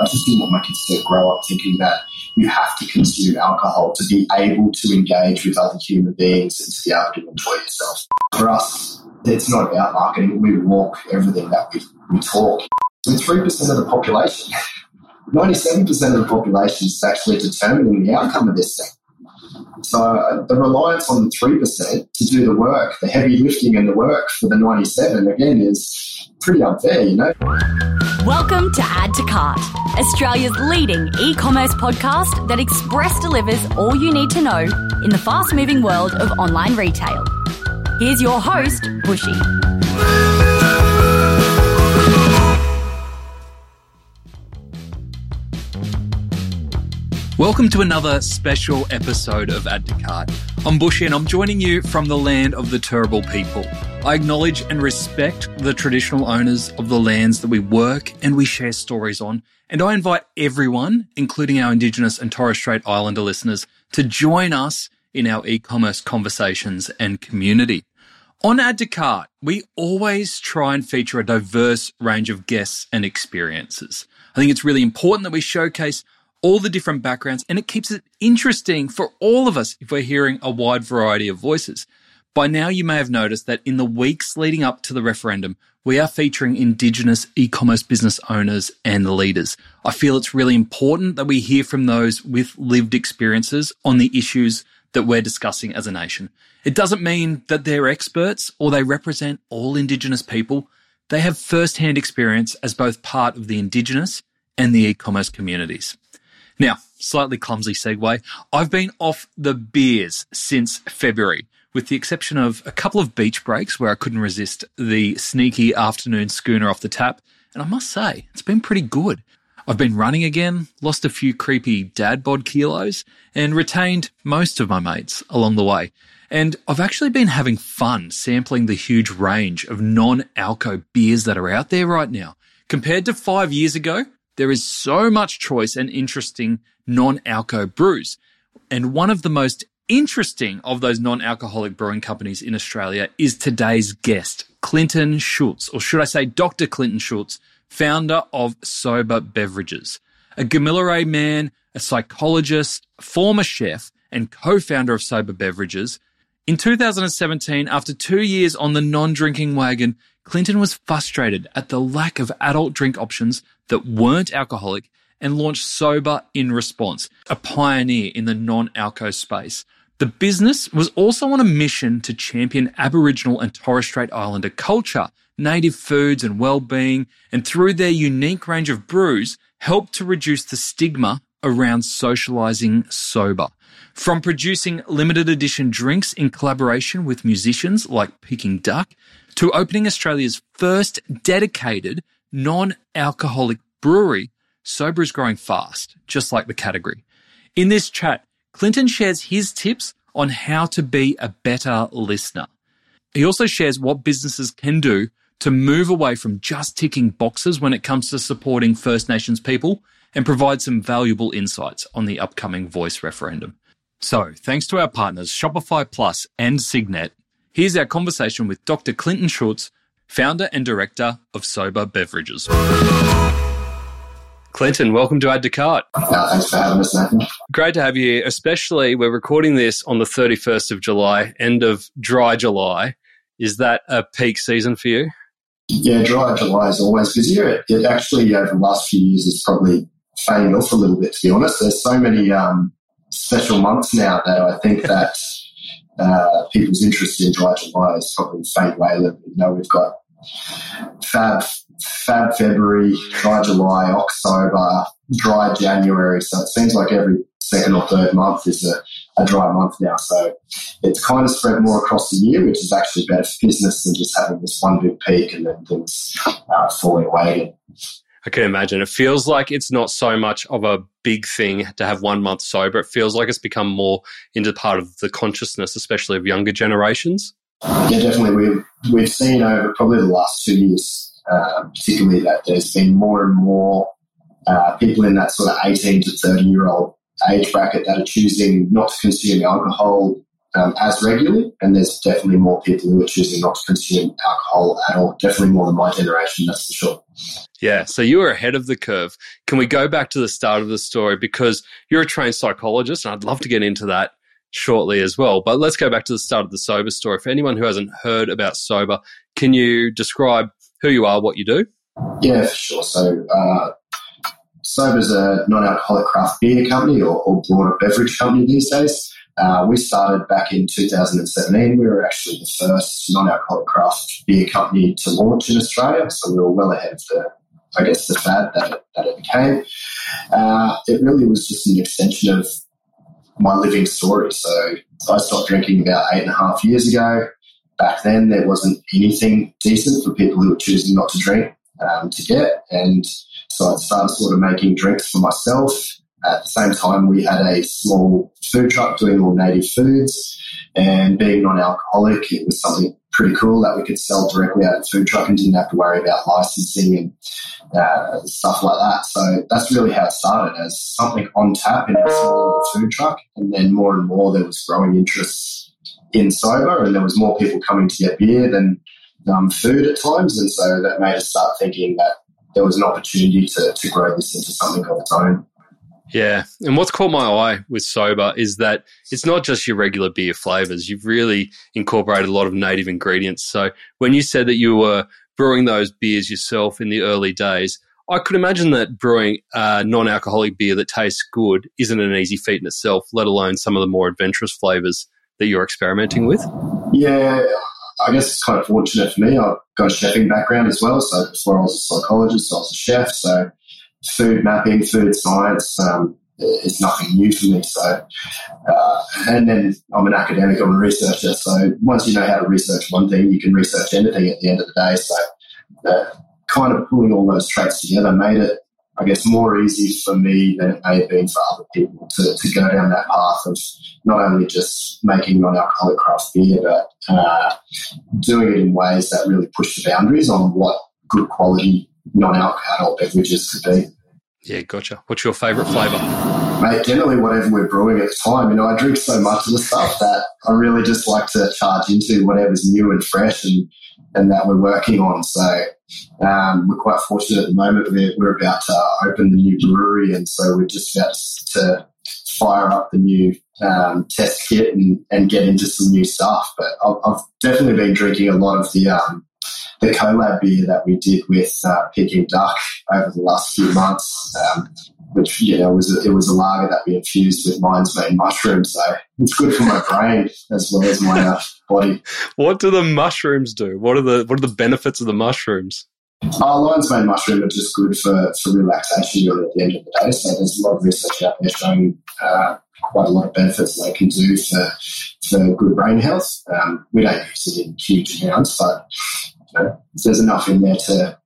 I just didn't want my kids to grow up thinking that you have to consume alcohol to be able to engage with other human beings and to be able to enjoy yourself. For us, it's not about marketing. We walk everything that we, we talk. We're 3% of the population. 97% of the population is actually determining the outcome of this thing. So uh, the reliance on the 3% to do the work, the heavy lifting and the work for the 97, again, is pretty unfair, you know? Welcome to Add to Cart, Australia's leading e commerce podcast that express delivers all you need to know in the fast moving world of online retail. Here's your host, Bushy. Welcome to another special episode of Add to Cart. I'm Bushy and I'm joining you from the land of the Turrbal people. I acknowledge and respect the traditional owners of the lands that we work and we share stories on. And I invite everyone, including our Indigenous and Torres Strait Islander listeners, to join us in our e-commerce conversations and community. On Add to Cart, we always try and feature a diverse range of guests and experiences. I think it's really important that we showcase all the different backgrounds, and it keeps it interesting for all of us if we're hearing a wide variety of voices. By now, you may have noticed that in the weeks leading up to the referendum, we are featuring Indigenous e commerce business owners and leaders. I feel it's really important that we hear from those with lived experiences on the issues that we're discussing as a nation. It doesn't mean that they're experts or they represent all Indigenous people. They have first hand experience as both part of the Indigenous and the e commerce communities. Now, slightly clumsy segue. I've been off the beers since February, with the exception of a couple of beach breaks where I couldn't resist the sneaky afternoon schooner off the tap. And I must say, it's been pretty good. I've been running again, lost a few creepy dad bod kilos, and retained most of my mates along the way. And I've actually been having fun sampling the huge range of non-alco beers that are out there right now. Compared to five years ago, there is so much choice and interesting non-alco brews. And one of the most interesting of those non-alcoholic brewing companies in Australia is today's guest, Clinton Schultz, or should I say Dr. Clinton Schultz, founder of Sobah Beverages. A Gamilaraay man, a psychologist, former chef, and co-founder of Sobah Beverages. In 2017, after two years on the non-drinking wagon, Clinton was frustrated at the lack of adult drink options that weren't alcoholic and launched Sobah in response, a pioneer in the non-alco space. The business was also on a mission to champion Aboriginal and Torres Strait Islander culture, native foods and well-being, and through their unique range of brews, helped to reduce the stigma around socializing sober. From producing limited edition drinks in collaboration with musicians like Peking Duk, to opening Australia's first dedicated non-alcoholic brewery, Sobah is growing fast, just like the category. In this chat, Clinton shares his tips on how to be a better listener. He also shares what businesses can do to move away from just ticking boxes when it comes to supporting First Nations people and provide some valuable insights on the upcoming voice referendum. So, thanks to our partners Shopify Plus and Signet, here's our conversation with Dr. Clinton Schultz, founder and director of Sobah Beverages. Clinton, welcome to Add to Cart. Uh, thanks for having us, Nathan. Great to have you here, especially we're recording this on the 31st of July, end of dry July. Is that a peak season for you? Yeah, dry July is always busier. It, it actually, over the last few years, has probably fading off a little bit, to be honest. There's so many um, special months now that I think that uh, people's interest in dry July is probably fade away a little bit. You know, we've got Fab, Fab February, dry July, October, dry January. So it seems like every second or third month is a, a dry month now. So it's kind of spread more across the year, which is actually better for business than just having this one big peak and then things uh, falling away. I can imagine. It feels like it's not so much of a big thing to have one month sober. It feels like it's become more into part of the consciousness, especially of younger generations. Yeah, definitely. We've, we've seen over probably the last two years, uh, particularly that there's been more and more uh, people in that sort of 18 to 30 year old age bracket that are choosing not to consume alcohol um, as regularly, and there's definitely more people who are choosing not to consume alcohol at all. Definitely more than my generation, that's for sure. Yeah, so you were ahead of the curve. Can we go back to the start of the story because you're a trained psychologist, and I'd love to get into that shortly as well. But let's go back to the start of the Sobah story. For anyone who hasn't heard about Sobah, can you describe who you are, what you do? Yeah, for sure. So, uh, Sobah is a non-alcoholic craft beer company or, or broader beverage company these days. Uh, we started back in 2017. We were actually the first non-alcoholic craft beer company to launch in Australia, so we were well ahead of the, I guess, the fad that it, that it became. Uh, it really was just an extension of my living story. So I stopped drinking about eight and a half years ago. Back then, there wasn't anything decent for people who were choosing not to drink um, to get, and so I started sort of making drinks for myself. At the same time, we had a small food truck doing all native foods. And being non alcoholic, it was something pretty cool that we could sell directly out of food truck and didn't have to worry about licensing and uh, stuff like that. So that's really how it started as something on tap in a small food truck. And then more and more, there was growing interest in Sobah, and there was more people coming to get beer than um, food at times. And so that made us start thinking that there was an opportunity to, to grow this into something of its own. Yeah. And what's caught my eye with Sobah is that it's not just your regular beer flavors. You've really incorporated a lot of native ingredients. So when you said that you were brewing those beers yourself in the early days, I could imagine that brewing a non alcoholic beer that tastes good isn't an easy feat in itself, let alone some of the more adventurous flavors that you're experimenting with. Yeah, I guess it's kind of fortunate for me. I've got a chefing background as well. So before I was a psychologist, I was a chef. So food mapping, food science um, is nothing new for me. So, uh, and then I'm an academic, I'm a researcher. So once you know how to research one thing, you can research anything at the end of the day. So, uh, kind of pulling all those traits together made it I guess, more easy for me than it may have been for other people to, to go down that path of not only just making non alcoholic craft beer, but uh, doing it in ways that really push the boundaries on what good quality non alcoholic beverages could be. Yeah, gotcha. What's your favourite flavour? Mate, generally whatever we're brewing at the time. You know, I drink so much of the stuff that I really just like to charge into whatever's new and fresh and, and that we're working on. So um, we're quite fortunate at the moment. We're, we're about to open the new brewery, and so we're just about to fire up the new um, test kit and, and get into some new stuff. But I've, I've definitely been drinking a lot of the um, the collab beer that we did with uh, Peking Duk over the last few months, um, which you know was a, it was a lager that we infused with lion's mane mushrooms. So it's good for my brain as well as my uh, body. What do the mushrooms do? What are the what are the benefits of the mushrooms? Oh, lion's mane mushroom are just good for, for relaxation really at the end of the day. So there's a lot of research out there showing uh, quite a lot of benefits they can do for, for good brain health. Um, we don't use it in huge amounts, but there's enough in there to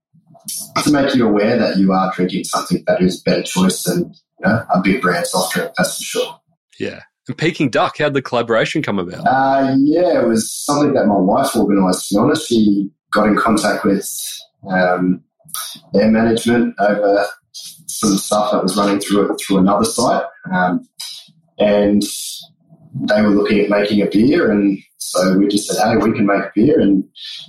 to make you aware that you are drinking something that is a better choice than you know, a big brand soft drink, that's for sure. Yeah. And Peking Duk, how'd the collaboration come about? Uh, yeah, it was something that my wife organised, to be honest. She got in contact with um, their management over some stuff that was running through through another site. Um, and they were looking at making a beer and so we just said, hey, we can make beer. And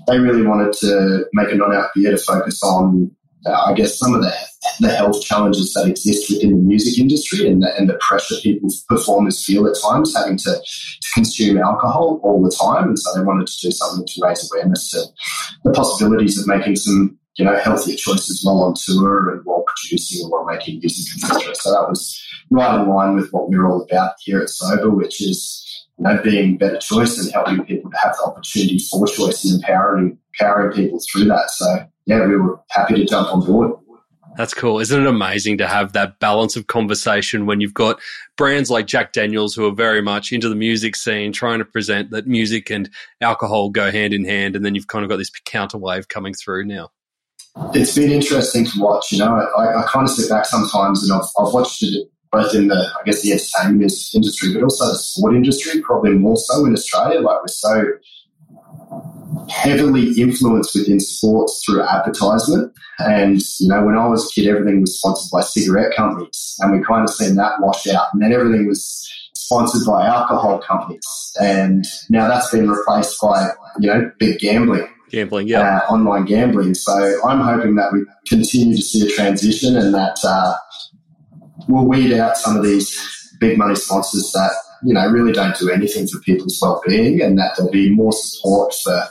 they really wanted to make a non-alc beer to focus on, uh, I guess, some of the, the health challenges that exist within the music industry and the, and the pressure people performers feel at times having to, to consume alcohol all the time. And so they wanted to do something to raise awareness to the possibilities of making some you know, healthier choices while on tour and while producing and while making music, etc. So that was right in line with what we're all about here at Sobah, which is you know, being better choice and helping people to have the opportunity for choice and empowering empowering people through that. So yeah, we were happy to jump on board. That's cool. Isn't it amazing to have that balance of conversation when you've got brands like Jack Daniels who are very much into the music scene, trying to present that music and alcohol go hand in hand, and then you've kind of got this counter wave coming through now. It's been interesting to watch. You know, I, I kind of sit back sometimes and I've, I've watched it both in the, I guess, the entertainment industry, but also the sport industry, probably more so in Australia. Like we're so heavily influenced within sports through advertisement. And, you know, when I was a kid, everything was sponsored by cigarette companies. And we kind of seen that wash out. And then everything was sponsored by alcohol companies, and now that's been replaced by you know big gambling, gambling, yeah, uh, online gambling. So I'm hoping that we continue to see a transition, and that uh, we'll weed out some of these big money sponsors that you know really don't do anything for people's well-being, and that there'll be more support for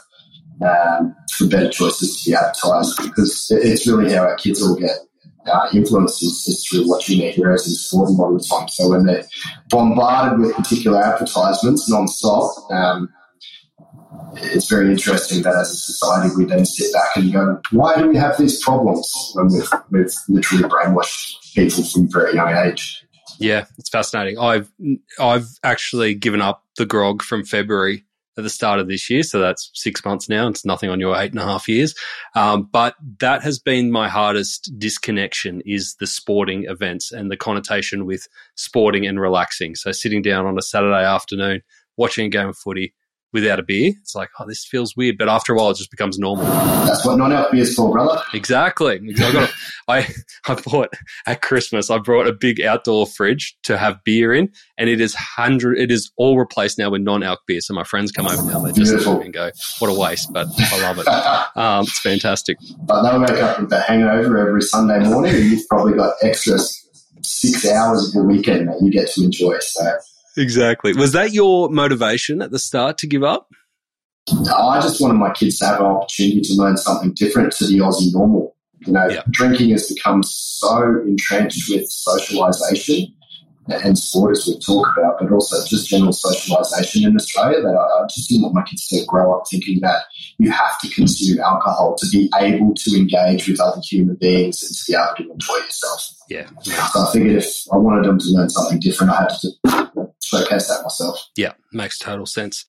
um, for better choices to be advertised because it's really how our kids all get uh, influences is through watching their heroes in sport a lot time. So when they're bombarded with particular advertisements non-stop, um, it's very interesting that as a society we then sit back and go, why do we have these problems when we've, we've literally brainwashed people from very young age? Yeah, it's fascinating. I've I've actually given up the grog from February at the start of this year. So that's six months now. It's nothing on your eight and a half years. Um, but that has been my hardest disconnection is the sporting events and the connotation with sporting and relaxing. So sitting down on a Saturday afternoon, watching a game of footy, without a beer. It's like, oh, this feels weird. But after a while, it just becomes normal. That's what non-alc beer is for, brother. Exactly. I got. A, I I bought at Christmas. I brought a big outdoor fridge to have beer in, and it is hundred. It is all replaced now with non-alc beer. So my friends come over now. They just and go, "What a waste!" But I love it. Um, it's fantastic. But they'll wake up with a hangover every Sunday morning, and you've probably got extra six hours of your weekend that you get to enjoy. So Exactly. Was that your motivation at the start to give up? I just wanted my kids to have an opportunity to learn something different to the Aussie normal. You know, yeah. drinking has become so entrenched with socialisation and sport, as we talk about, but also just general socialisation in Australia that I, just didn't want my kids to grow up thinking that you have to consume alcohol to be able to engage with other human beings and to be able to enjoy yourself. Yeah. So I figured if I wanted them to learn something different, I had to showcase that myself. Yeah, makes total sense.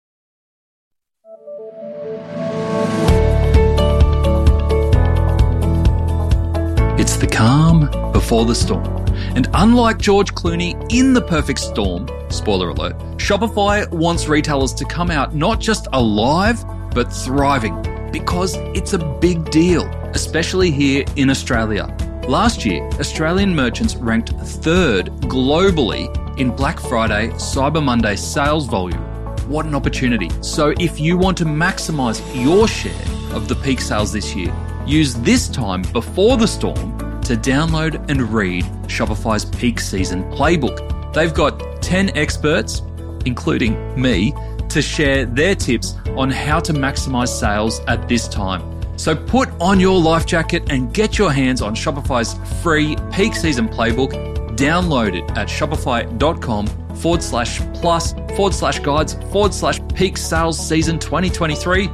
It's the calm before the storm. And unlike George Clooney in The Perfect Storm, spoiler alert, Shopify wants retailers to come out not just alive, but thriving because it's a big deal, especially here in Australia. Last year, Australian merchants ranked third globally in Black Friday, Cyber Monday sales volume. What an opportunity. So, if you want to maximize your share of the peak sales this year, use this time before the storm to download and read Shopify's peak season playbook. They've got 10 experts, including me, to share their tips on how to maximize sales at this time. So put on your life jacket and get your hands on Shopify's free peak season playbook Download it at shopify.com forward slash plus forward slash guides forward slash peak sales season 2023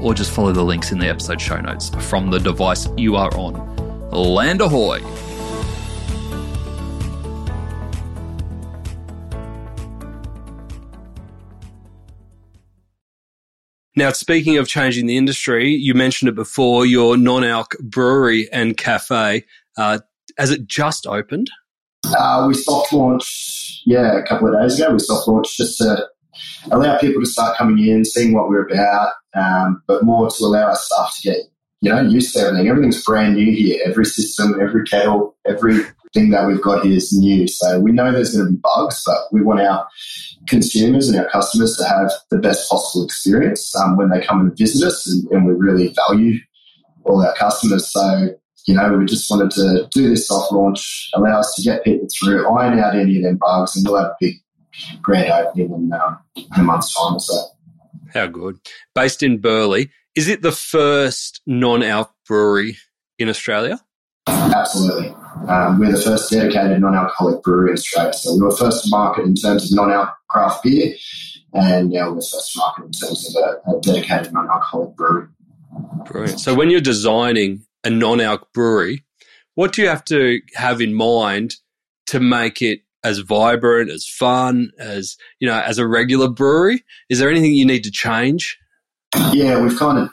or just follow the links in the episode show notes from the device you are on. Land ahoy! Now, speaking of changing the industry, you mentioned it before, your non-alc brewery and cafe, uh, has it just opened? Uh, we soft launched, yeah, a couple of days ago. We soft launched just to allow people to start coming in, seeing what we're about, um, but more to allow our staff to get, you know, used to everything. Everything's brand new here. Every system, every kettle, everything that we've got here is new. So we know there's going to be bugs, but we want our consumers and our customers to have the best possible experience um, when they come and visit us, and, and we really value all our customers. So you know, we just wanted to do this soft launch, allow us to get people through, iron out any of them bugs, and we'll have a big grand opening in, um, in a month's time or so. How good. Based in Burleigh, is it the first non alc brewery in Australia? Absolutely. Um, we're the first dedicated non alcoholic brewery in Australia. So we were first to market in terms of non alc craft beer, and now we're first to market in terms of a, a dedicated non alcoholic brewery. Brilliant. So when you're designing a non-alc brewery, what do you have to have in mind to make it as vibrant, as fun, as you know, as a regular brewery? Is there anything you need to change? Yeah, we've kind of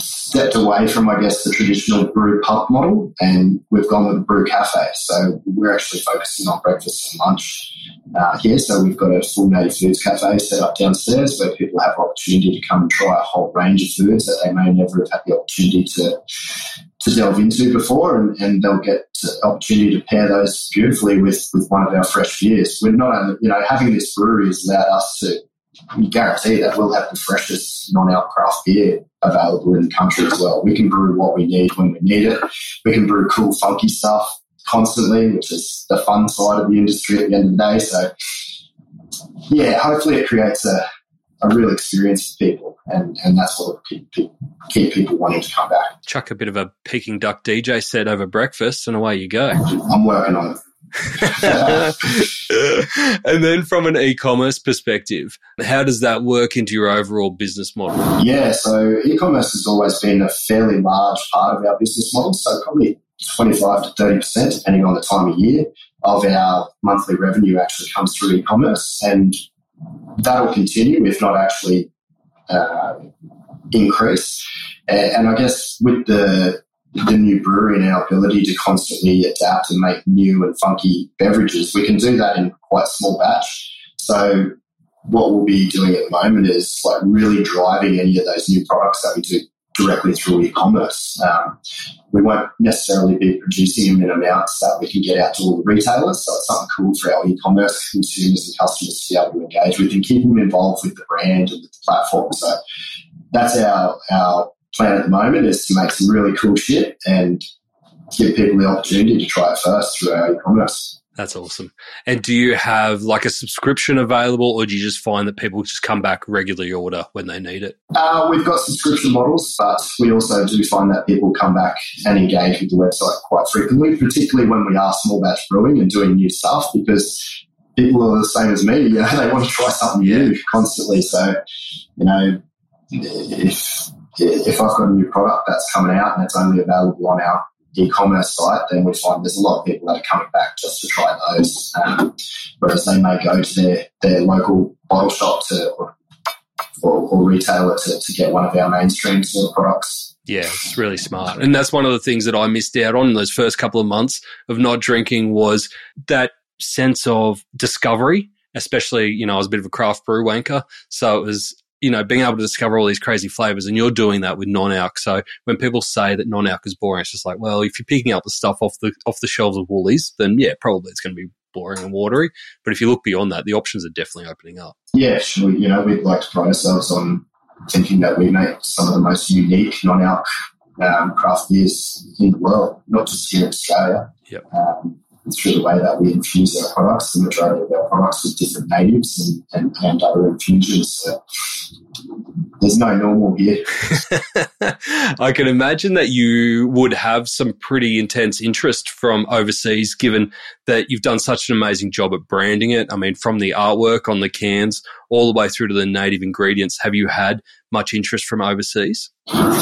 stepped away from, I guess, the traditional brew pub model, and we've gone with a brew cafe. So we're actually focusing on breakfast and lunch uh, here. So we've got a full native foods cafe set up downstairs where people have opportunity to come and try a whole range of foods that they may never have had the opportunity to to delve into before, and, and they'll get opportunity to pair those beautifully with with one of our fresh beers. We're not only, you know, having this brewery has allowed us to guarantee that we'll have the freshest non-alc craft beer available in the country as well. We can brew what we need when we need it. We can brew cool, funky stuff constantly, which is the fun side of the industry at the end of the day. So, yeah, hopefully it creates a, a real experience for people, and, and that's what will keep, keep people wanting to come back. Chuck a bit of a Peking Duk DJ set over breakfast, and away you go. I'm working on it. and then from an e-commerce perspective, how does that work into your overall business model? Yeah, so e-commerce has always been a fairly large part of our business model. So probably 25 to 30%, depending on the time of year, of our monthly revenue actually comes through e-commerce. And that'll continue, if not actually uh, increase. And I guess with the the new brewery and our ability to constantly adapt and make new and funky beverages, we can do that in quite small batch. So what we'll be doing at the moment is like really driving any of those new products that we do directly through e-commerce. Um, we won't necessarily be producing them in amounts that we can get out to all the retailers. So it's something cool for our e-commerce consumers and customers to be able to engage with and keep them involved with the brand and the platform. So that's our our plan at the moment is to make some really cool shit and give people the opportunity to try it first through our e-commerce. That's awesome. And do you have like a subscription available, or do you just find that people just come back regularly order when they need it? Uh, we've got subscription models, but we also do find that people come back and engage with the website quite frequently, particularly when we are small batch brewing and doing new stuff, because people are the same as me. You know, they want to try something new constantly. So, you know, if if I've got a new product that's coming out and it's only available on our e-commerce site, then we find there's a lot of people that are coming back just to try those. Um, whereas they may go to their, their local bottle shop to or, or, retailer to, to get one of our mainstream sort of products. Yeah, it's really smart. And that's one of the things that I missed out on in those first couple of months of not drinking was that sense of discovery, especially, you know, I was a bit of a craft brew wanker. So it was you know, being able to discover all these crazy flavors, and you're doing that with non-alc. So when people say that non-alc is boring, it's just like, well, if you're picking up the stuff off the off the shelves of Woolies, then yeah, probably it's going to be boring and watery. But if you look beyond that, the options are definitely opening up. Yeah, sure. You know, we'd like to pride ourselves on thinking that we make some of the most unique non-alc um, craft beers in the world, not just here in Australia. Yep. Um, through the way that we infuse our products, the majority of our products with different natives and, and, and other infusions. So there's no normal here. I can imagine that you would have some pretty intense interest from overseas, given that you've done such an amazing job at branding it. I mean, from the artwork on the cans all the way through to the native ingredients. Have you had much interest from overseas?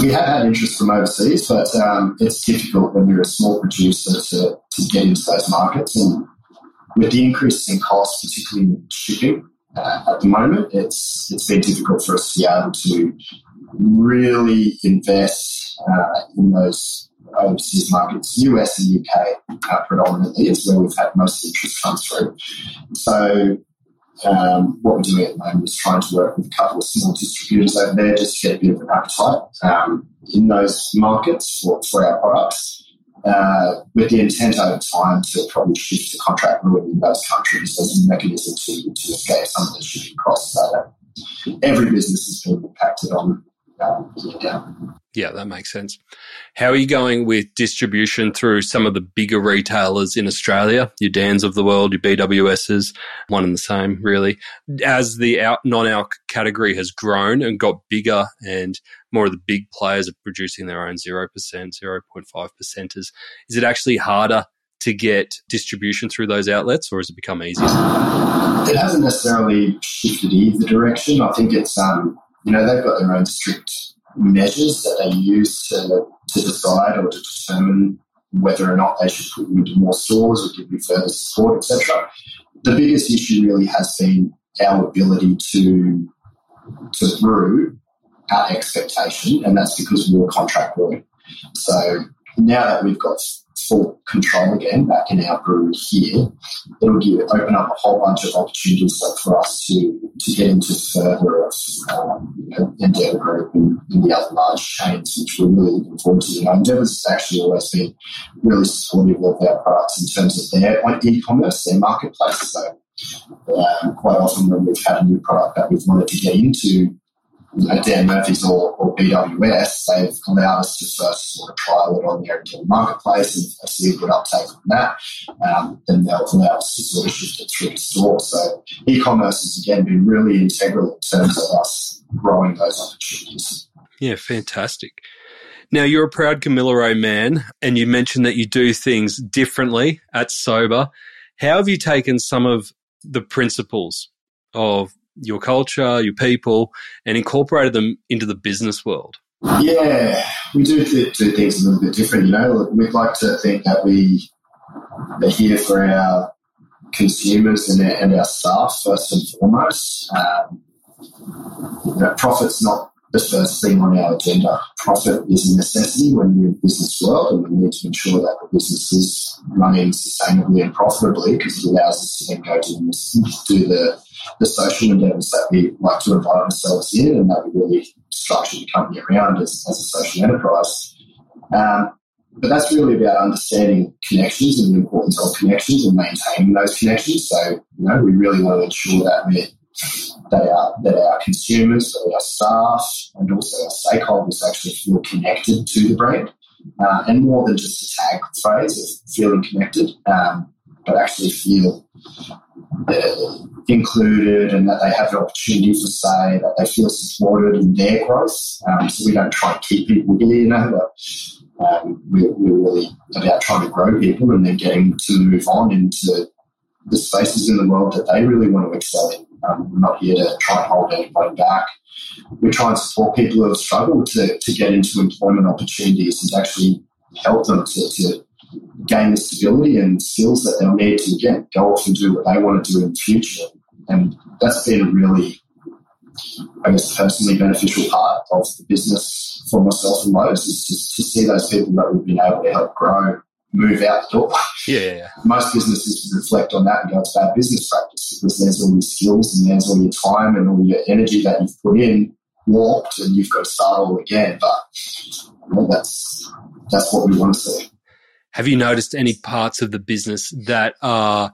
We have had interest from overseas, but um, it's difficult when you're a small producer to, to get into those markets. And with the increase in cost, particularly in shipping, uh, at the moment, it's it's been difficult for us to be able to really invest uh, in those overseas markets. US and UK uh, predominantly is where we've had most interest come through. So um, what we're doing at the moment is trying to work with a couple of small distributors over there just to get a bit of an appetite um, in those markets for, for our products. Uh, with the intent over time to probably shift to contract brewing in those countries as a mechanism to, to escape some of the shipping costs that every business has been impacted on yeah. That makes sense. How are you going with distribution through some of the bigger retailers in Australia? Your Dan's of the world, your BWSs, one and the same, really. As the non-alc category has grown and got bigger and more of the big players are producing their own 0%, 0.5 percenters, is it actually harder to get distribution through those outlets or has it become easier? It hasn't necessarily shifted either direction. I think it's, um, you know, they've got their own strict measures that they use to, to decide or to determine whether or not they should put you into more stores or give you further support, etc. The biggest issue really has been our ability to to brew at expectation, and that's because we were contract brewing. So now that we've got full control again back in our brewery here, it'll give, open up a whole bunch of opportunities for us to, to get into further of um, Endeavour Group and, and, the other large chains, which we're really looking forward to. You know, Endeavour's actually always been really supportive of our products in terms of their e-commerce, their marketplace. So um, quite often when we've had a new product that we've wanted to get into, Dan Murphy's or, or BWS, they've allowed us to first sort of trial it on their marketplace and see a good uptake on that, um, then they'll allow us to sort of shift it through the store. So e-commerce has again been really integral in terms of us growing those opportunities. Yeah, fantastic. Now, you're a proud Gamilaraay man, and you mentioned that you do things differently at Sobah. How have you taken some of the principles of your culture, your people, and incorporated them into the business world? Yeah, we do th- do things a little bit different. You know, we'd like to think that we are here for our consumers and the first thing on our agenda. Profit is a necessity when you're in the business world, and we need to ensure that the business is running sustainably and profitably because it allows us to then go to do the, the social endeavours that we like to invite ourselves in and that we really structure the company around as, as a social enterprise. Um, but that's really about understanding connections and the importance of connections and maintaining those connections. So, you know, we really want to ensure that we're that our, consumers, our staff, and also our stakeholders actually feel connected to the brand. Uh, and more than just a tag phrase of feeling connected, um, but actually feel uh, included and that they have an opportunity for say, that they feel supported in their growth. Um, so we don't try and keep people here, you know, but um, we're, we're really about trying to grow people and then getting to move on into the spaces in the world that they really want to excel in. Um, we're not here to try and hold anybody back. We try and support people who have struggled to, to get into employment opportunities and actually help them to, to gain the stability and skills that they'll need to get go off and do what they want to do in the future. And that's been a really, I guess, personally beneficial part of the business for myself and Lowe's is to, to see those people that we've been able to help grow move out the door. Yeah, Most businesses reflect on that and go, it's bad business practice because there's all your skills and there's all your time and all your energy that you've put in warped and you've got to start all again. But well, that's that's what we want to see. Have you noticed any parts of the business that are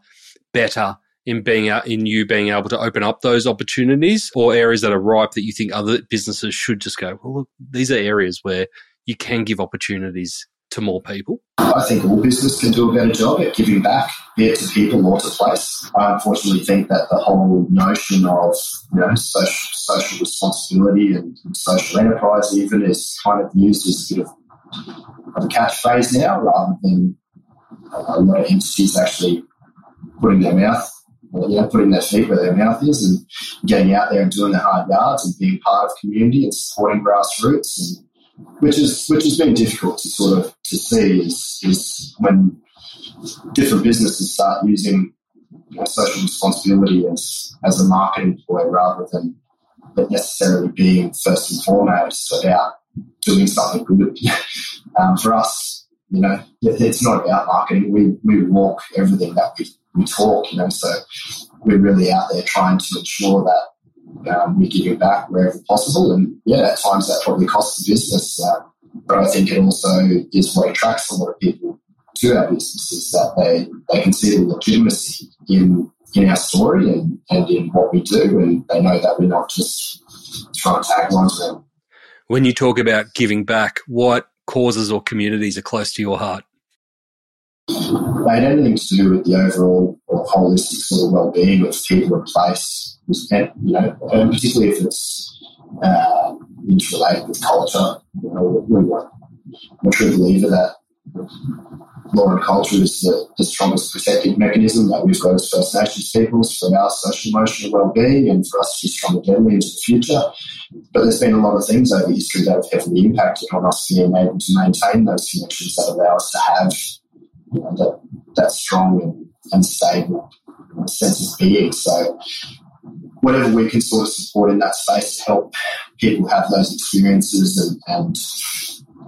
better in being out in you being able to open up those opportunities or areas that are ripe that you think other businesses should just go, well, look, these are areas where you can give opportunities to more people? I think all business can do a better job at giving back, be it to people or to place. I unfortunately think that the whole notion of you know social, social responsibility and, social enterprise even is kind of used as a bit of, of a catchphrase now, rather than a lot of entities actually putting their mouth, you know, putting their feet where their mouth is, and getting out there and doing the hard yards and being part of community and supporting grassroots and which is which has been difficult to sort of to see is is when different businesses start using you know, social responsibility as as a marketing ploy rather than necessarily being first and foremost about doing something good. um, for us, you know, it's not about marketing. We we walk everything that we, we talk, you know, so we're really out there trying to ensure that um, we give it back wherever possible. And yeah, at times that probably costs the business. Uh, but I think it also is what attracts a lot of people to our businesses that they, they can see the legitimacy in in our story and, and in what we do and they know that we're not just trying to tag on to them. When you talk about giving back, what causes or communities are close to your heart? Made anything to do with the overall holistic sort of well-being of people in place, and, you know, and particularly if it's uh, interrelated with culture. You know, we want, I'm a true believer that law and culture is the, the, strongest protective mechanism that we've got as First Nations peoples for our social emotional well-being and for us to be strong and deadly into the future. But there's been a lot of things over history that have heavily impacted on us being able to maintain those connections that allow us to have you know, that, that strong and, and stable sense of being. So whatever we can sort of support in that space to help people have those experiences and, and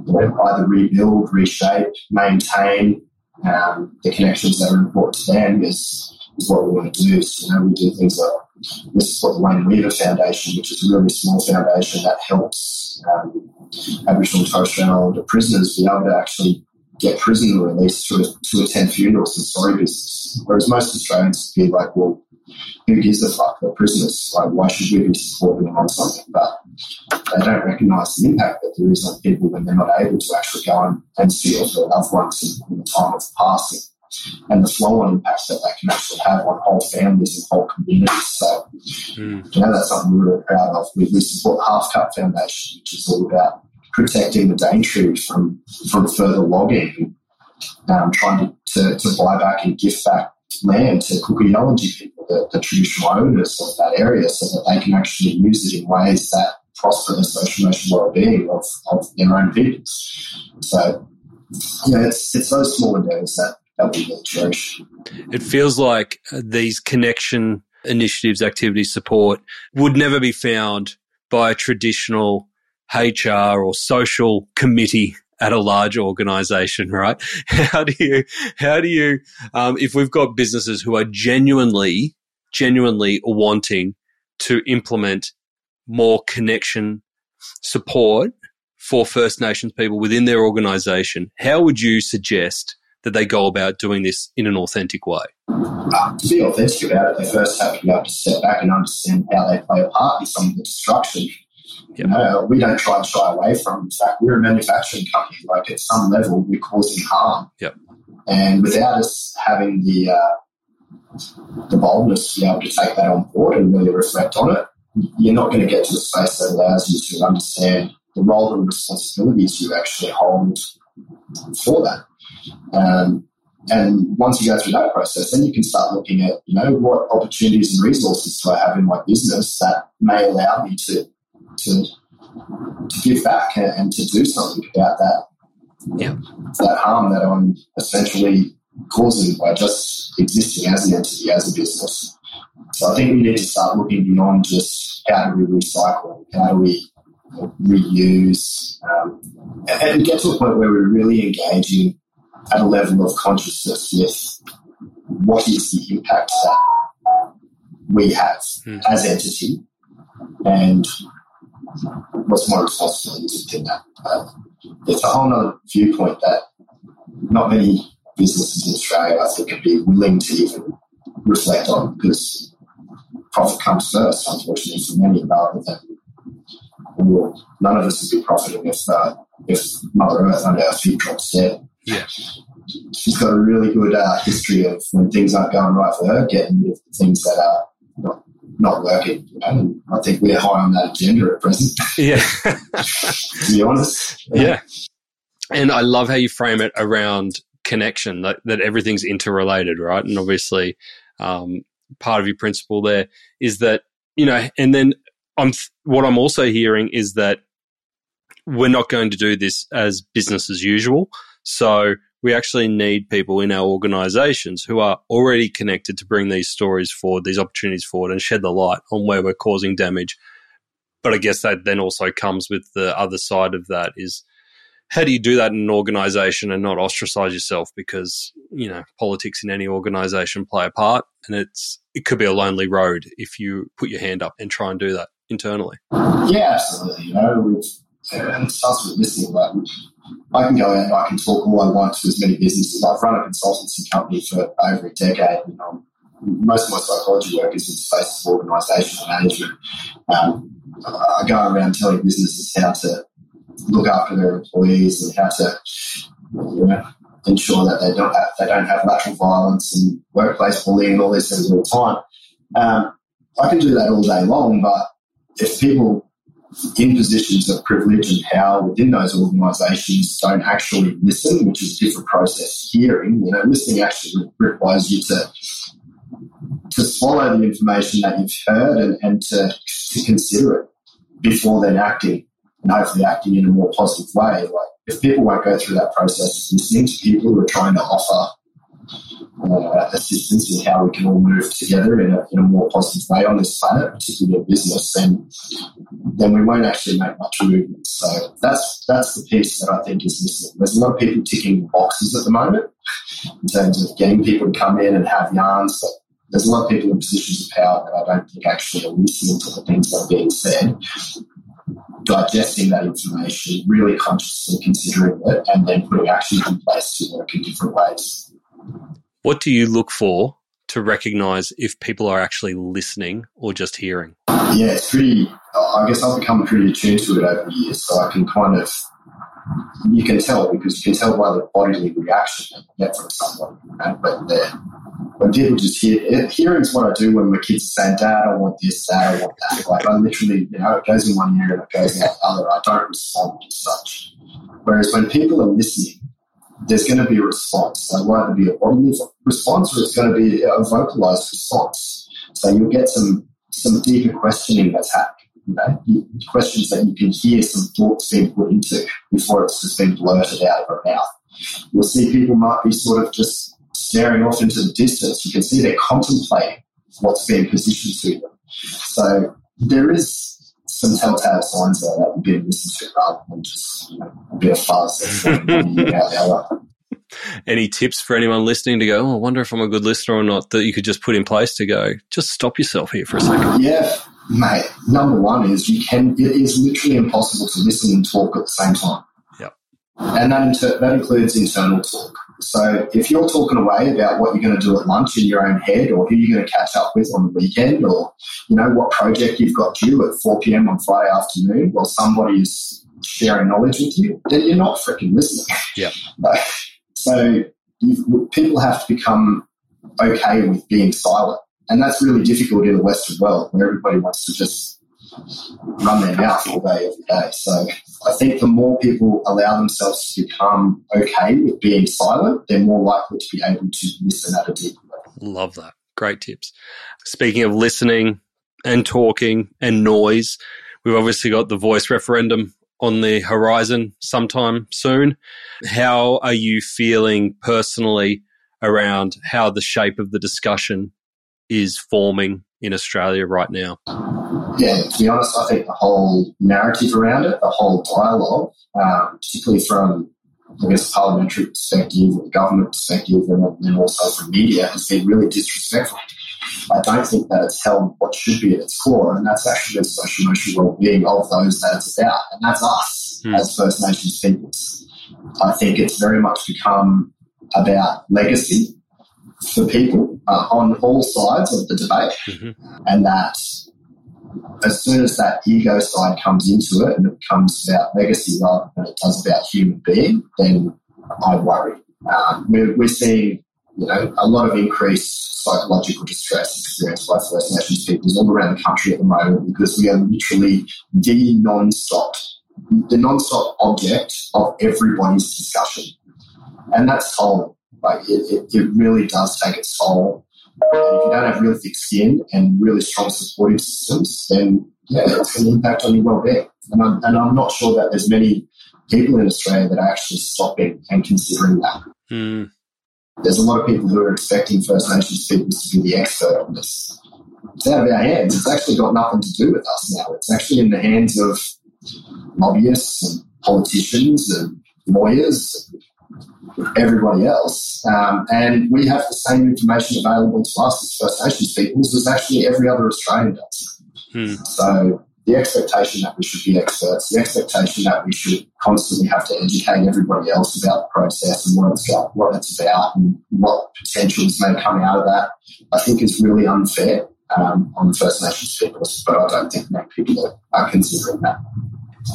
you know, either rebuild, reshape, maintain um, the connections that are important to them is, is what we want to do. So, you know, we do things like we support the Wayne Weaver Foundation, which is a really small foundation that helps um, Aboriginal and Torres Strait Islander prisoners be able to actually get prison release to, to attend funerals and sorry business. Whereas most Australians be like, well, who gives a fuck? They're prisoners. Like, why should we be supporting them on something? But they don't recognise the impact that there is on people when they're not able to actually go and, and see their loved ones in, in the time of passing and the flow-on impacts that that can actually have on whole families and whole communities. So, mm. you know, that's something we're really proud of. We, we support the Half Cut Foundation, which is all about protecting the Daintree from from further logging, um, trying to, to, to, buy back and gift back land to Kuku people, the, the, traditional owners of that area, so that they can actually use it in ways that prosper the social emotional well-being of, of their own people. So, yeah, it's, it's those small endeavours that, that we cherish. It feels like these connection initiatives, activities, support would never be found by a traditional HR or social committee at a large organization, right? How do you, how do you, um, if we've got businesses who are genuinely, genuinely wanting to implement more connection support for First Nations people within their organization, how would you suggest that they go about doing this in an authentic way? Uh, to be authentic about it, they first have to be able to step back and understand how they play a part in some of the destruction you know, we don't try and shy away from. In fact, we're a manufacturing company. Like at some level, we're causing harm. Yep. And without us having the uh, the boldness to be able to take that on board and really reflect on it, you're not going to get to a space that allows you to understand the role and responsibilities you actually hold for that. Um, and once you go through that process, then you can start looking at, you know, what opportunities and resources do I have in my business that may allow me to to, to give back and, and to do something about that yeah. that harm that I'm essentially causing by just existing as an entity, as a business. So I think we need to start looking beyond just how do we recycle, how do we reuse, um, and get to a point where we're really engaging at a level of consciousness with what is the impact that we have mm. as entity and what's more responsibilities within that. It's a whole other viewpoint that not many businesses in Australia, I think, would be willing to even reflect on because profit comes first, unfortunately, for many, rather than well, none of us would be profiting if uh, if Mother Earth under our feet drops dead. Yeah. She's got a really good uh, history of when things aren't going right for her, getting rid of the things that are not not working. You know? And I think we're high on that agenda at present. Yeah. to be honest. Yeah. And I love how you frame it around connection, that, that everything's interrelated, right? And obviously, um, part of your principle there is that, you know, and then I'm, what I'm also hearing is that we're not going to do this as business as usual. So we actually need people in our organizations who are already connected to bring these stories forward, these opportunities forward, and shed the light on where we're causing damage. But I guess that then also comes with the other side of that is how do you do that in an organization and not ostracize yourself? Because you know politics in any organization play a part and it's it could be a lonely road if you put your hand up and try and do that internally. Yeah absolutely. You know it starts with listening like I can go out and I can talk all I want to as many businesses. I've run a consultancy company for over a decade. And, um, most of my psychology work is in the spaces of organisational management. Um, I go around telling businesses how to look after their employees and how to you know, ensure that they don't have they don't have lateral violence and workplace bullying and all these things all the time. Um, I can do that all day long, but if people in positions of privilege and power within those organisations don't actually listen, which is a different process. Hearing, you know, listening actually requires you to to swallow the information that you've heard and, and to, to consider it before then acting, and hopefully acting in a more positive way. Like if people won't go through that process, of listening to people who are trying to offer uh, assistance in how we can all move together in a, in a more positive way on this planet, particularly in business, then then we won't actually make much movement. So that's that's the piece that I think is missing. There's a lot of people ticking boxes at the moment in terms of getting people to come in and have yarns, but there's a lot of people in positions of power that I don't think actually are listening to the things that are being said, digesting that information, really consciously considering it, and then putting actions in place to work in different ways. What do you look for to recognize if people are actually listening or just hearing? Yeah, it's pretty. I guess I've become pretty attuned to it over the years, so I can kind of. You can tell because you can tell by the bodily reaction that you get from someone. And when they're when people just hear hearing is what I do when my kids say, Dad, I want this, Dad, I want that. Like I literally, you know, it goes in one ear and it goes out the other. I don't respond as such. Whereas when people are listening, there's going to be a response. So either be a bodily response or it's going to be a vocalized response. So you'll get some some deeper questioning that's happening. You know, questions that you can hear some thoughts being put into before it's just been blurted out of her mouth. You'll see people might be sort of just staring off into the distance. You can see they're contemplating what's being positioned to them. So there is some telltale signs there that you're being listened rather than just you know, a bit of fuzz. Any tips for anyone listening to go, oh, I wonder if I'm a good listener or not, that you could just put in place to go, just stop yourself here for a second? Yeah, mate. Number one is you can, it is literally impossible to listen and talk at the same time. Yep. And that, inter- that includes internal talk. So if you're talking away about what you're going to do at lunch in your own head or who you're going to catch up with on the weekend or, you know, what project you've got due at 4 p.m. on Friday afternoon while somebody is sharing knowledge with you, then you're not freaking listening. Yeah. so people have to become okay with being silent. And that's really difficult in the Western world where everybody wants to just run their mouth all day, every day. So I think the more people allow themselves to become okay with being silent, they're more likely to be able to listen at a level. Love that. Great tips. Speaking of listening and talking and noise, we've obviously got the voice referendum on the horizon sometime soon. How are you feeling personally around how the shape of the discussion is forming in Australia right now? Yeah, to be honest, I think the whole narrative around it, the whole dialogue, um, particularly from I guess parliamentary perspective, or government perspective, and then also from media, has been really disrespectful. I don't think that it's held what should be at its core, and that's actually the social emotional well-being of those that it's about, and that's us mm. as First Nations peoples. I think it's very much become about legacy for people uh, on all sides of the debate, mm-hmm. and that as soon as that ego side comes into it and it becomes about legacy rather than it does about human being, then I worry. Um, we're, we're seeing, you know, a lot of increased psychological distress experienced by First Nations peoples all around the country at the moment because we are literally the non-stop, the non-stop object of everybody's discussion, and that's toll. Like it, it, it really does take its toll if you don't have really thick skin and really strong supportive systems, then yeah, it's going to impact on your well-being. And I'm, and I'm not sure that there's many people in Australia that are actually stopping and considering that. Mm. There's a lot of people who are expecting First Nations people to be the expert on this. It's out of our hands. It's actually got nothing to do with us now. It's actually in the hands of lobbyists and politicians and lawyers everybody else. Um, and we have the same information available to us as First Nations peoples as actually every other Australian does. Hmm. So the expectation that we should be experts, the expectation that we should constantly have to educate everybody else about the process and what it's got, what it's about, and what potentials may come out of that, I think is really unfair um, on First Nations peoples. But I don't think many people are, are considering that.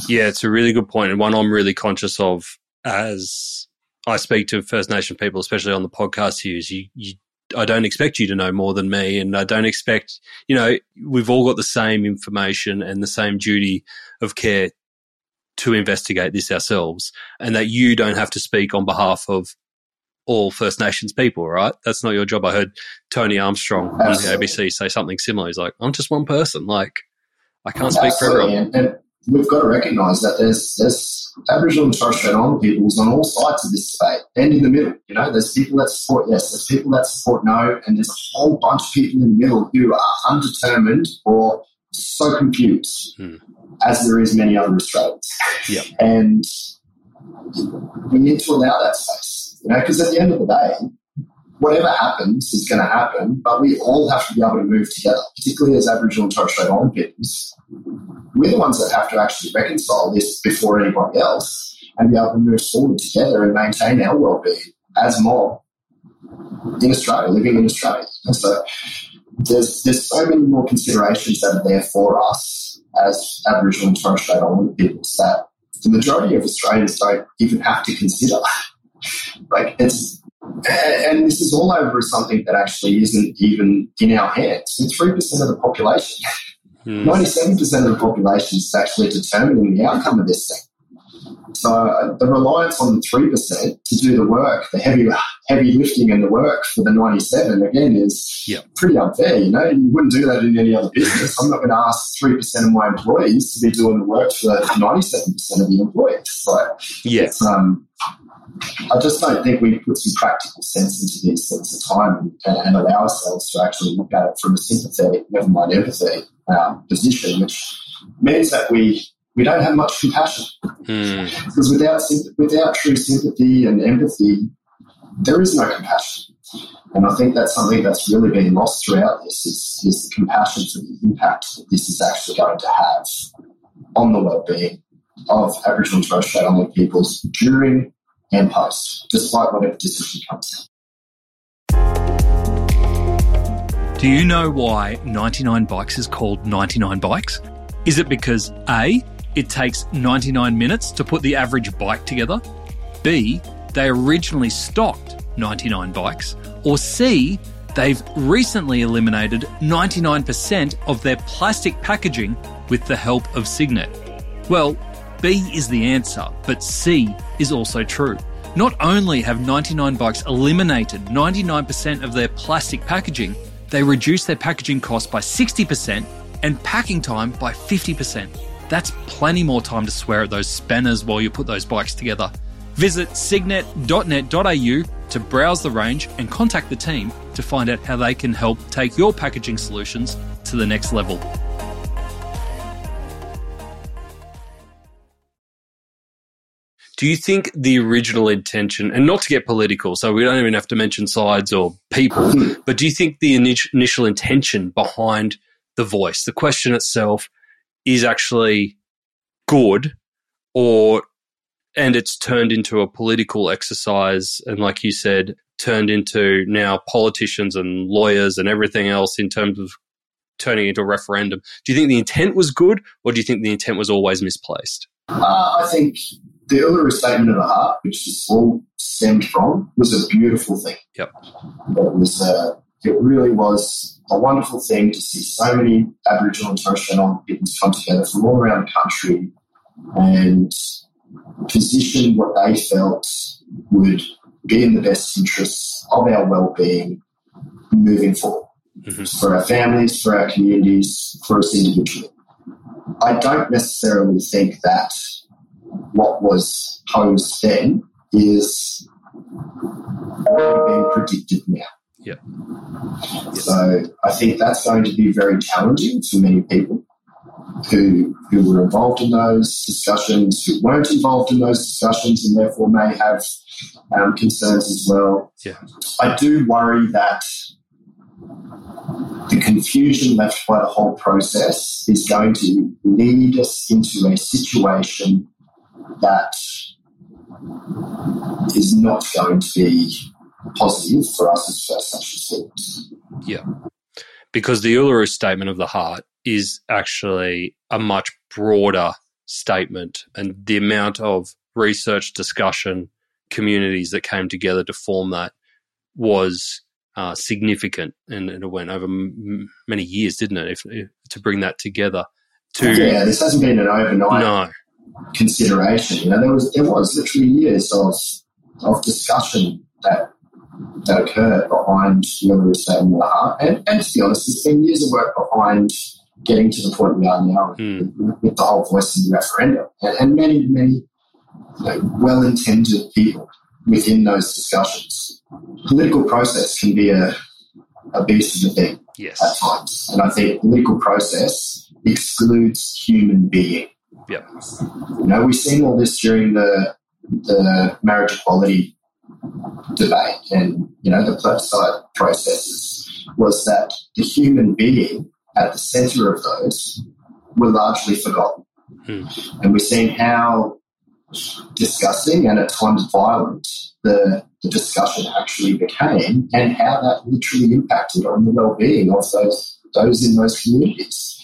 Yeah, it's a really good point, and one I'm really conscious of as I speak to First Nation people, especially on the podcast is you, you I don't expect you to know more than me, and I don't expect you know we've all got the same information and the same duty of care to investigate this ourselves, and that you don't have to speak on behalf of all First Nations people, right? That's not your job. I heard Tony Armstrong Absolutely. on the ABC say something similar. He's like, I'm just one person. Like, I can't speak Absolutely. for everyone. And, we've got to recognise that there's there's Aboriginal and Torres Strait Islander peoples on all sides of this debate and in the middle. You know, there's people that support yes, there's people that support no, and there's a whole bunch of people in the middle who are undetermined or so confused, hmm. as there is many other Australians. Yep. And we need to allow that space, you know, because at the end of the day, whatever happens is going to happen, but we all have to be able to move together, particularly as Aboriginal and Torres Strait Islander peoples. We're the ones that have to actually reconcile this before anybody else and be able to move forward together and maintain our well-being as more in Australia, living in Australia. And so there's there's so many more considerations that are there for us as Aboriginal and Torres Strait Islander peoples that the majority of Australians don't even have to consider. like it's and this is all over something that actually isn't even in our hands. Three percent of the population, hmm. ninety-seven percent of the population is actually determining the outcome of this thing. So the reliance on the three percent to do the work, the heavy heavy lifting and the work for the ninety seven again is yep. pretty unfair. You know, you wouldn't do that in any other business. I'm not going to ask three percent of my employees to be doing the work for ninety seven percent of the employees. So yes, um, I just don't think we put some practical sense into these things at time and, and, allow ourselves to actually look at it from a sympathetic, never mind empathy um, position, which means that we we don't have much compassion. Hmm. Because without, without true sympathy and empathy, there is no compassion. And I think that's something that's really been lost throughout this is, is the compassion for the impact that this is actually going to have on the well-being of Aboriginal and Torres Strait Islander peoples during and post, despite whatever decision comes Do you know why 99 Bikes is called 99 Bikes? Is it because A, it takes 99 minutes to put the average bike together. B, they originally stocked 99 bikes. Or C, they've recently eliminated 99% of their plastic packaging with the help of Signet. Well, B is the answer, but C is also true. Not only have 99 bikes eliminated 99% of their plastic packaging, they reduced their packaging cost by 60% and packing time by 50%. That's plenty more time to swear at those spanners while you put those bikes together. Visit signet.net.au to browse the range and contact the team to find out how they can help take your packaging solutions to the next level. Do you think the original intention, and not to get political, so we don't even have to mention sides or people, but do you think the initial intention behind the voice, the question itself, is actually good or and it's turned into a political exercise and like you said turned into now politicians and lawyers and everything else in terms of turning into a referendum do you think the intent was good or do you think the intent was always misplaced uh, i think the Uluru Statement of the Heart, which this all stemmed from, was a beautiful thing. Yep. It was uh, it really was a wonderful thing to see so many Aboriginal and Torres Strait Islander peoples come together from all around the country and position what they felt would be in the best interests of our well-being moving forward mm-hmm. for our families, for our communities, for us individually. I don't necessarily think that what was posed then is being predicted now. So I think that's going to be very challenging for many people who who were involved in those discussions, who weren't involved in those discussions, and therefore may have um, concerns as well. Yeah. I do worry that the confusion left by the whole process is going to lead us into a situation that is not going to be positive for us as students. Yeah. Because the Uluru Statement of the Heart is actually a much broader statement, and the amount of research, discussion, communities that came together to form that was uh, significant, and, and, it went over m- many years, didn't it? If, if, to bring that together. To yeah, this hasn't been an overnight no. consideration. You know, there was there was literally years of of discussion that that occur behind whether it's um, and, and to be honest, there's been years of work behind getting to the point we are now mm. with, the whole voice in the referendum. And, and many, many you know, well intended people within those discussions. Political process can be a, a beast of a thing yes. at times. And I think political process excludes human being. Yep. You know, we've seen all this during the the marriage equality debate and you know the plebiscite processes was that the human being at the centre of those were largely forgotten. Hmm. And we're seeing how disgusting and at times violent the, the discussion actually became and how that literally impacted on the well-being of those those in those communities.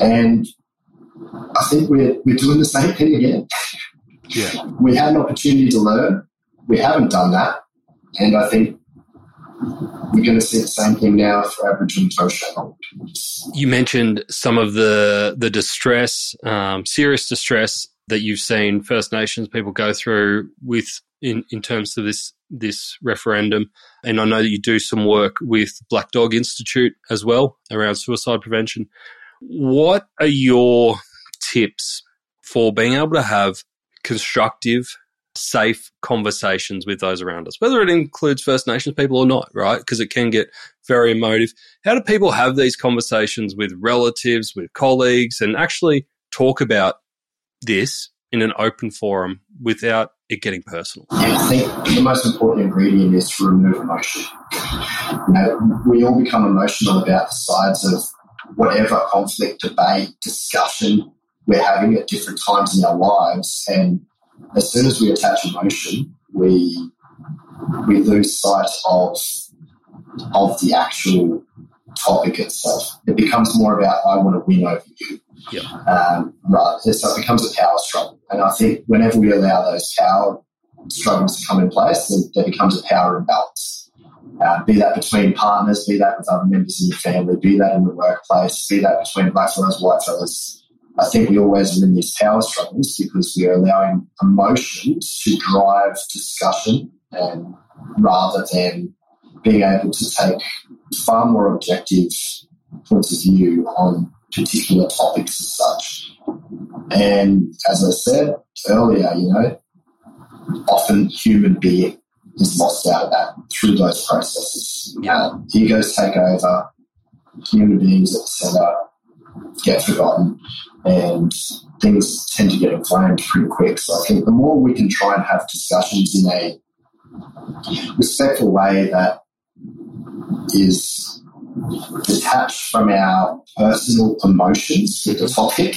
And I think we're, we're doing the same thing again. Yeah. we had an opportunity to learn. We haven't done that. And I think we're going to see the same thing now for Aboriginal and Torres Strait You mentioned some of the the distress, um, serious distress that you've seen First Nations people go through with in, in terms of this this referendum. And I know that you do some work with Black Dog Institute as well around suicide prevention. What are your tips for being able to have constructive safe conversations with those around us, whether it includes First Nations people or not, right? Because it can get very emotive. How do people have these conversations with relatives, with colleagues, and actually talk about this in an open forum without it getting personal? I think the most important ingredient is to remove emotion. You know, we all become emotional about the sides of whatever conflict, debate, discussion we're having at different times in our lives. And as soon as we attach emotion, we we lose sight of of the actual topic itself. It becomes more about I want to win over you. Yep. Um, rather, so it becomes a power struggle. And I think whenever we allow those power struggles to come in place, then there becomes a power imbalance. Uh, be that between partners, be that with other members in your family, be that in the workplace, be that between black fellows, white fellows, I think we always are in these power struggles because we are allowing emotions to drive discussion and rather than being able to take far more objective points of view on particular topics as such. And as I said earlier, you know, often human being is lost out of that through those processes. Yeah. Um, egos take over, human beings at the center get forgotten and things tend to get inflamed pretty quick. So I think the more we can try and have discussions in a respectful way that is detached from our personal emotions with the topic,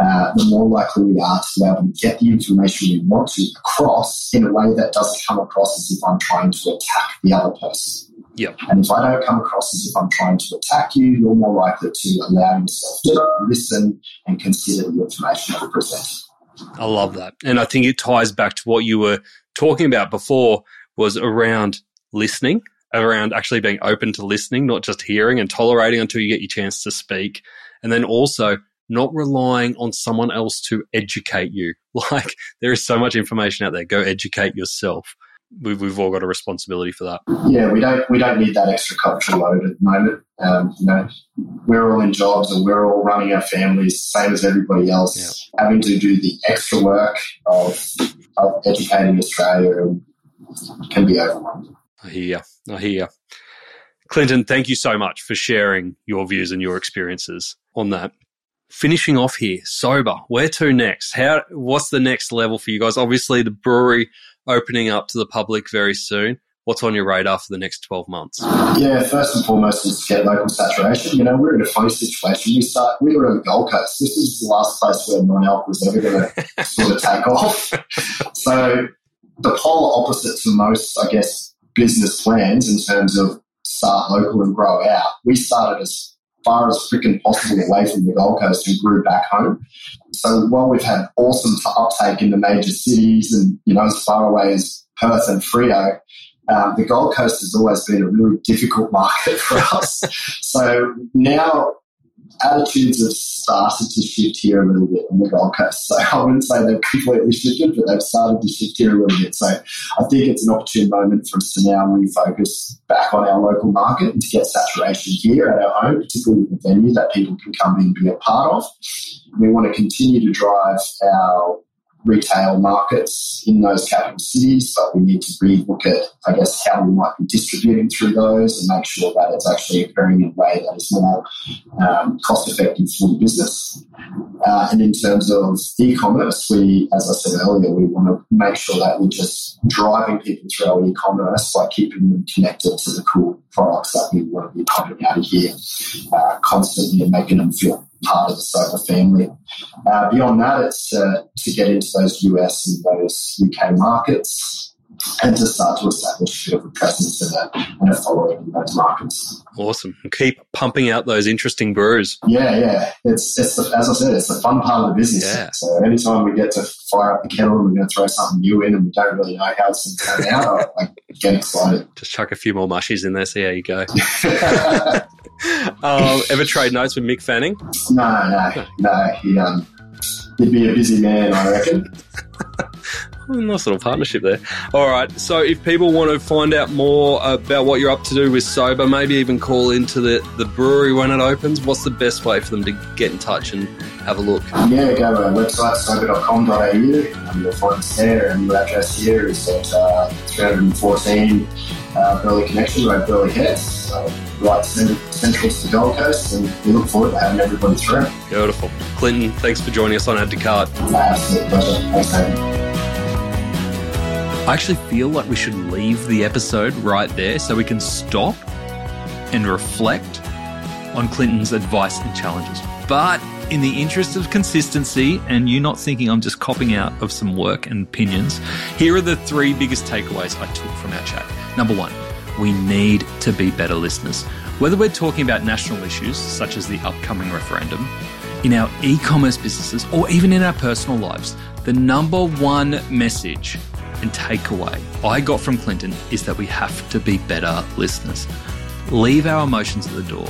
uh, the more likely we are to be able to get the information we want to across in a way that doesn't come across as if I'm trying to attack the other person. Yep. And if I don't come across as if I'm trying to attack you, you're more likely to allow yourself to listen and consider the information I present. I love that. And I think it ties back to what you were talking about before was around listening, around actually being open to listening, not just hearing and tolerating until you get your chance to speak. And then also not relying on someone else to educate you. Like there is so much information out there. Go educate yourself we've, we've all got a responsibility for that. Yeah, we don't we don't need that extra cultural load at the moment. Um, you know, we're all in jobs and we're all running our families, same as everybody else. Yeah. Having to do the extra work of of educating Australia can be overwhelming. I hear, you. I hear. You. Clinton, thank you so much for sharing your views and your experiences on that. Finishing off here, Sobah. Where to next? How? What's the next level for you guys? Obviously, the brewery opening up to the public very soon. What's on your radar for the next 12 months? Yeah, first and foremost is to get local saturation. You know, we're in a funny situation. We start, we were on the Gold Coast. This is the last place where non-alc was ever going to sort of take off. So the polar opposite to most, I guess, business plans in terms of start local and grow out. We started as far as freaking possible away from the Gold Coast and grew back home. So while we've had awesome uptake in the major cities and, you know, as far away as Perth and Freo, um, the Gold Coast has always been a really difficult market for us. so now attitudes have started to shift here a little bit on the Gold Coast. So I wouldn't say they've completely shifted, but they've started to shift here a little bit. So I think it's an opportune moment for us to now refocus back on our local market and to get saturation here at our home, particularly with the venue that people can come in and be a part of. We want to continue to drive our retail markets in those capital cities, but we need to relook at, I guess, how we might be distributing through those and make sure that it's actually occurring in a way that is more um, cost effective for the business. Uh, and in terms of e-commerce, we, as I said earlier, we want to make sure that we're just driving people through our e-commerce by keeping them connected to the cool products that we want to be pumping out of here uh, constantly and making them feel part of the Sobah family. Uh, beyond that, it's uh, to get into those US and those UK markets and to start to establish a bit of a presence and a, and a following in those markets. Awesome. Keep pumping out those interesting brews. Yeah, yeah. It's, it's the, as I said, it's the fun part of the business. Yeah. So anytime we get to fire up the kettle and we're going to throw something new in and we don't really know how it's going to turn out, I, I get excited. Just chuck a few more mushies in there, see how you go. um, ever trade notes with Mick Fanning? No, no, no. He, um, he'd be a busy man, I reckon. nice little partnership there. All right. So, if people want to find out more about what you're up to do with Sobah, maybe even call into the, the brewery when it opens, what's the best way for them to get in touch and have a look? Yeah, go to our website, sobah.com.au, and you'll find us there. And the address here is at uh, 314 uh, Burleigh Connection Road, Burleigh Heads. So, right central to the Gold Coast, and we look forward to having everybody through. Beautiful. Clinton, thanks for joining us on Add to Cart. Absolute pleasure. Thanks. I actually feel like we should leave the episode right there so we can stop and reflect on Clinton's advice and challenges. But in the interest of consistency and you not thinking I'm just copping out of some work and opinions, here are the three biggest takeaways I took from our chat. Number one, we need to be better listeners. Whether we're talking about national issues such as the upcoming referendum, in our e commerce businesses, or even in our personal lives, the number one message and takeaway I got from Clinton is that we have to be better listeners. Leave our emotions at the door.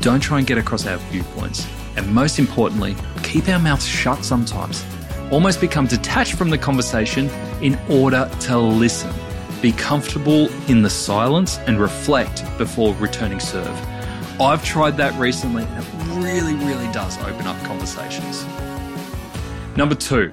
Don't try and get across our viewpoints. And most importantly, keep our mouths shut sometimes. Almost become detached from the conversation in order to listen. Be comfortable in the silence and reflect before returning serve. I've tried that recently and it really, really does open up conversations. Number two,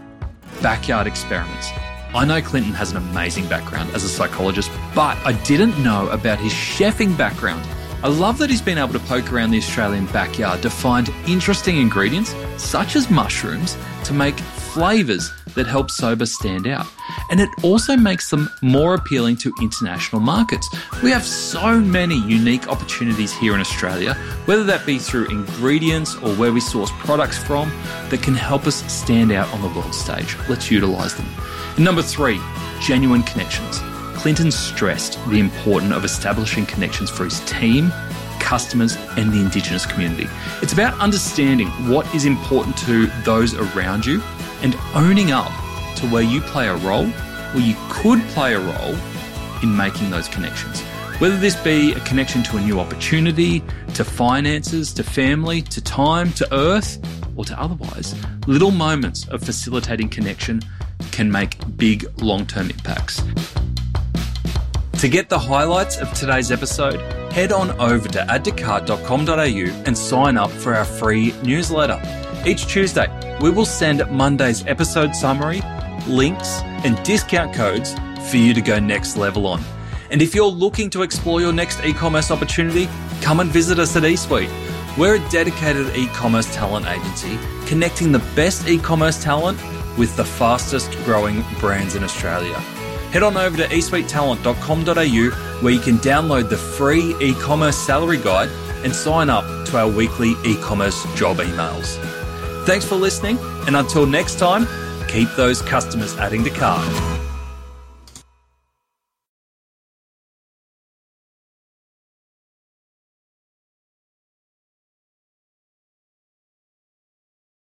backyard experiments. I know Clinton has an amazing background as a psychologist, but I didn't know about his chefing background. I love that he's been able to poke around the Australian backyard to find interesting ingredients, such as mushrooms, to make flavours that help Sobah stand out. And it also makes them more appealing to international markets. We have so many unique opportunities here in Australia, whether that be through ingredients or where we source products from, that can help us stand out on the world stage. Let's utilise them. Number three, genuine connections. Clinton stressed the importance of establishing connections for his team, customers, and the Indigenous community. It's about understanding what is important to those around you and owning up to where you play a role, where you could play a role in making those connections. Whether this be a connection to a new opportunity, to finances, to family, to time, to earth, or to otherwise, little moments of facilitating connection can make big long term impacts. To get the highlights of today's episode, head on over to addtocart.com.au and sign up for our free newsletter. Each Tuesday, we will send Monday's episode summary, links, and discount codes for you to go next level on. And if you're looking to explore your next e commerce opportunity, come and visit us at eSuite. We're a dedicated e commerce talent agency connecting the best e commerce talent with the fastest growing brands in Australia. Head on over to esuitetalent.com.au where you can download the free e commerce salary guide and sign up to our weekly e commerce job emails. Thanks for listening, and until next time, keep those customers adding to cart.